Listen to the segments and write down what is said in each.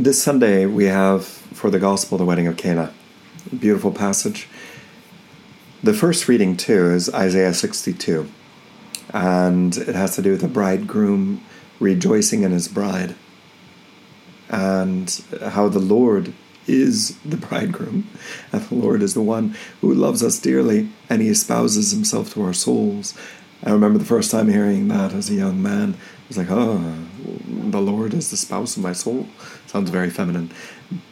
This Sunday we have for the Gospel the wedding of Cana. Beautiful passage. The first reading, too, is Isaiah 62, and it has to do with the bridegroom rejoicing in his bride and how the Lord is the bridegroom, and the Lord is the one who loves us dearly, and he espouses himself to our souls. I remember the first time hearing that as a young man. I was like, oh, the Lord is the spouse of my soul. Sounds very feminine.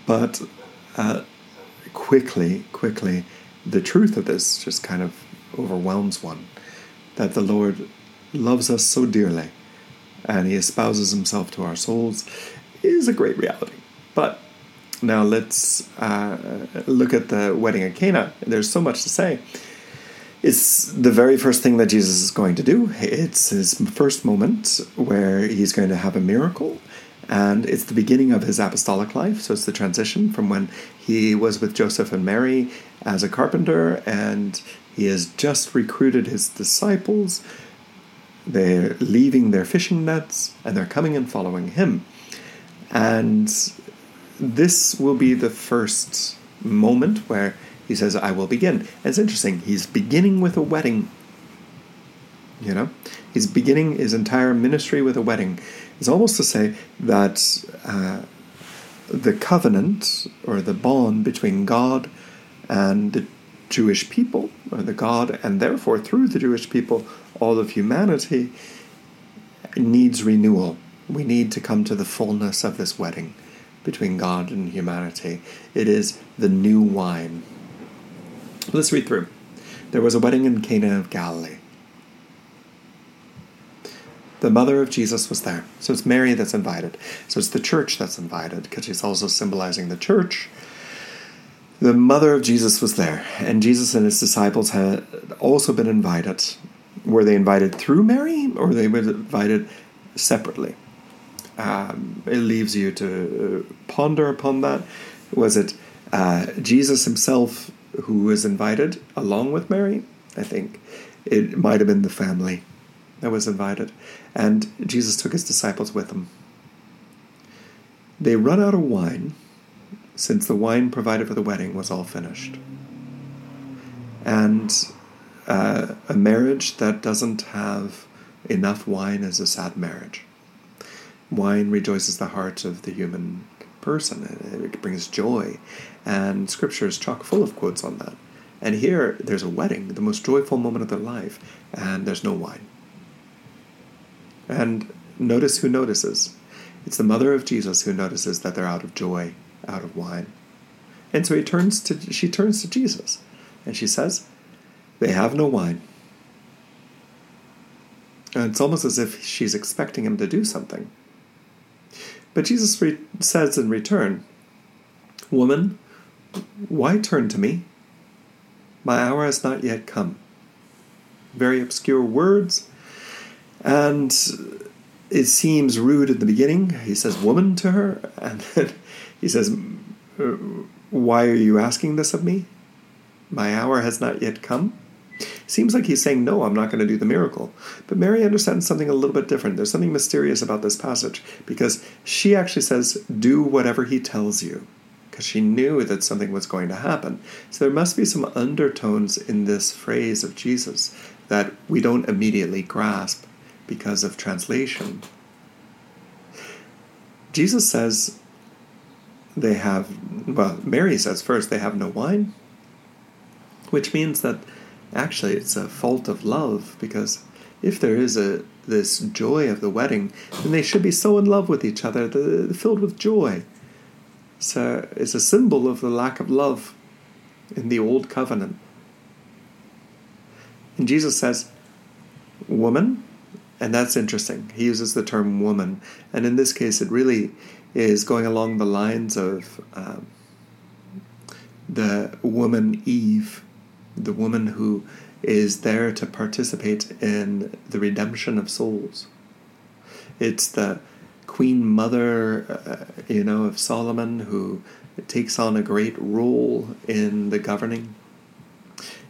But uh, quickly, quickly, the truth of this just kind of overwhelms one. That the Lord loves us so dearly and he espouses himself to our souls is a great reality. But now let's uh, look at the wedding at Cana. There's so much to say. It's the very first thing that Jesus is going to do. It's his first moment where he's going to have a miracle, and it's the beginning of his apostolic life. So it's the transition from when he was with Joseph and Mary as a carpenter, and he has just recruited his disciples. They're leaving their fishing nets and they're coming and following him. And this will be the first moment where he says, I will begin. And it's interesting, he's beginning with a wedding. You know, he's beginning his entire ministry with a wedding. It's almost to say that uh, the covenant or the bond between God and the Jewish people, or the God, and therefore through the Jewish people, all of humanity, needs renewal. We need to come to the fullness of this wedding between God and humanity. It is the new wine. Let's read through. There was a wedding in Cana of Galilee. The mother of Jesus was there. So it's Mary that's invited. So it's the church that's invited because she's also symbolizing the church. The mother of Jesus was there, and Jesus and his disciples had also been invited. Were they invited through Mary or they were invited separately? Um, it leaves you to ponder upon that. Was it uh, Jesus himself who was invited along with Mary? I think it might have been the family that was invited. And Jesus took his disciples with him. They run out of wine since the wine provided for the wedding was all finished. And uh, a marriage that doesn't have enough wine is a sad marriage. Wine rejoices the heart of the human person, it brings joy. And scripture is chock full of quotes on that. And here, there's a wedding, the most joyful moment of their life, and there's no wine. And notice who notices. It's the mother of Jesus who notices that they're out of joy, out of wine. And so he turns to she turns to Jesus and she says, They have no wine. And it's almost as if she's expecting him to do something. But Jesus re- says in return, Woman, why turn to me? My hour has not yet come. Very obscure words, and it seems rude at the beginning. He says, Woman to her, and then he says, Why are you asking this of me? My hour has not yet come. Seems like he's saying, No, I'm not going to do the miracle. But Mary understands something a little bit different. There's something mysterious about this passage because she actually says, Do whatever he tells you. Because she knew that something was going to happen. So there must be some undertones in this phrase of Jesus that we don't immediately grasp because of translation. Jesus says they have, well, Mary says first they have no wine, which means that actually it's a fault of love because if there is a this joy of the wedding, then they should be so in love with each other, the, filled with joy. So it's a symbol of the lack of love in the old covenant. And Jesus says, Woman, and that's interesting. He uses the term woman, and in this case, it really is going along the lines of um, the woman Eve the woman who is there to participate in the redemption of souls. It's the queen mother, uh, you know, of Solomon who takes on a great role in the governing.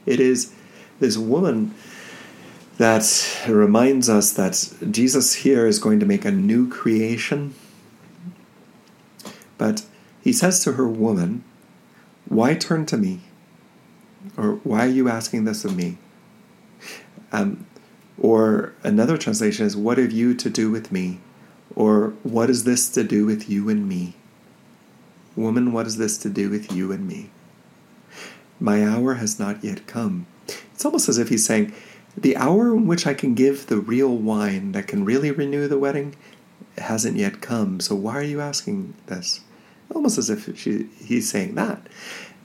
It is this woman that reminds us that Jesus here is going to make a new creation But he says to her, Woman, why turn to me? Or why are you asking this of me? Um, or another translation is, What have you to do with me? Or what is this to do with you and me? Woman, what is this to do with you and me? My hour has not yet come. It's almost as if he's saying, The hour in which I can give the real wine that can really renew the wedding hasn't yet come. So why are you asking this? Almost as if she, he's saying that.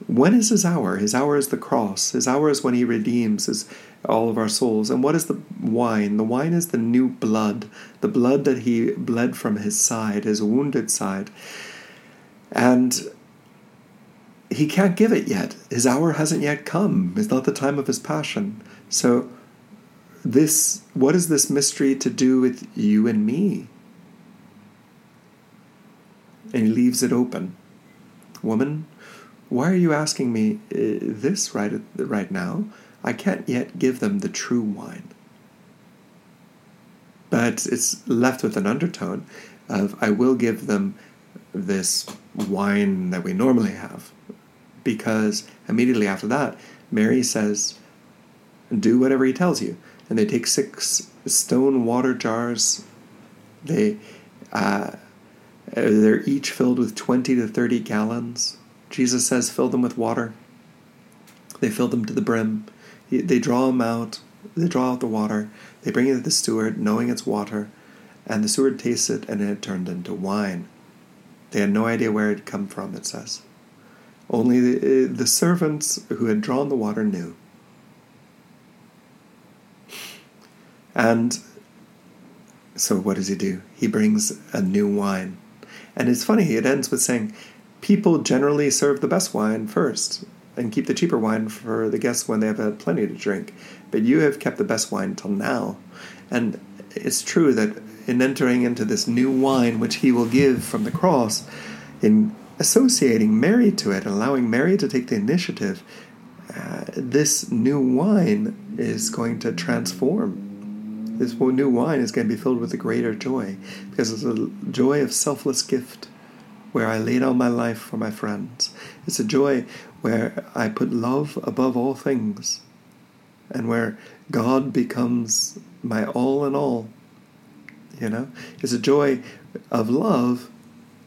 When is his hour? His hour is the cross. His hour is when he redeems his, all of our souls. And what is the wine? The wine is the new blood, the blood that he bled from his side, his wounded side. And he can't give it yet. His hour hasn't yet come. It's not the time of his passion. So, this, what is this mystery to do with you and me? And he leaves it open. Woman, why are you asking me uh, this right right now? I can't yet give them the true wine. But it's left with an undertone of I will give them this wine that we normally have. Because immediately after that, Mary says, Do whatever he tells you. And they take six stone water jars. They uh, they're each filled with 20 to 30 gallons. Jesus says, Fill them with water. They fill them to the brim. They draw them out. They draw out the water. They bring it to the steward, knowing it's water. And the steward tastes it, and it had turned into wine. They had no idea where it had come from, it says. Only the, eh, the servants who had drawn the water knew. And so, what does he do? He brings a new wine. And it's funny, it ends with saying, People generally serve the best wine first and keep the cheaper wine for the guests when they have had plenty to drink. But you have kept the best wine till now. And it's true that in entering into this new wine which he will give from the cross, in associating Mary to it, allowing Mary to take the initiative, uh, this new wine is going to transform. This new wine is going to be filled with a greater joy because it's a joy of selfless gift where I lay down my life for my friends. It's a joy where I put love above all things and where God becomes my all in all. You know, it's a joy of love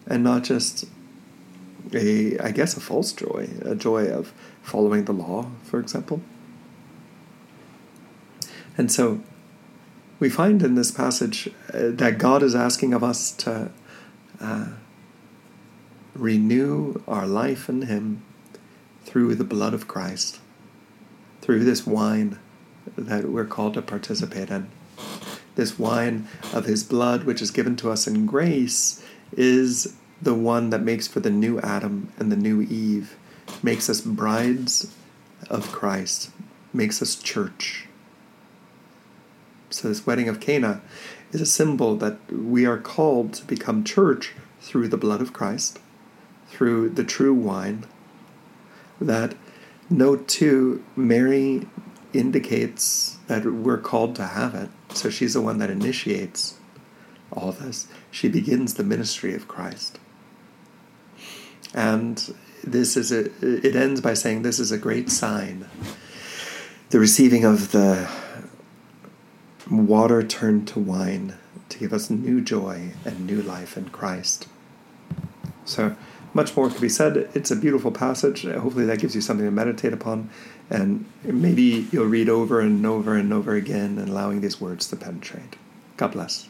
and not just a, I guess, a false joy, a joy of following the law, for example. And so we find in this passage uh, that God is asking of us to uh, renew our life in Him through the blood of Christ, through this wine that we're called to participate in. This wine of His blood, which is given to us in grace, is the one that makes for the new Adam and the new Eve, makes us brides of Christ, makes us church. So, this wedding of Cana is a symbol that we are called to become church through the blood of Christ through the true wine. That note two, Mary indicates that we're called to have it. So she's the one that initiates all this. She begins the ministry of Christ. And this is a, it ends by saying this is a great sign. The receiving of the water turned to wine to give us new joy and new life in Christ. So, much more could be said. It's a beautiful passage. Uh, hopefully, that gives you something to meditate upon. And maybe you'll read over and over and over again, and allowing these words to penetrate. God bless.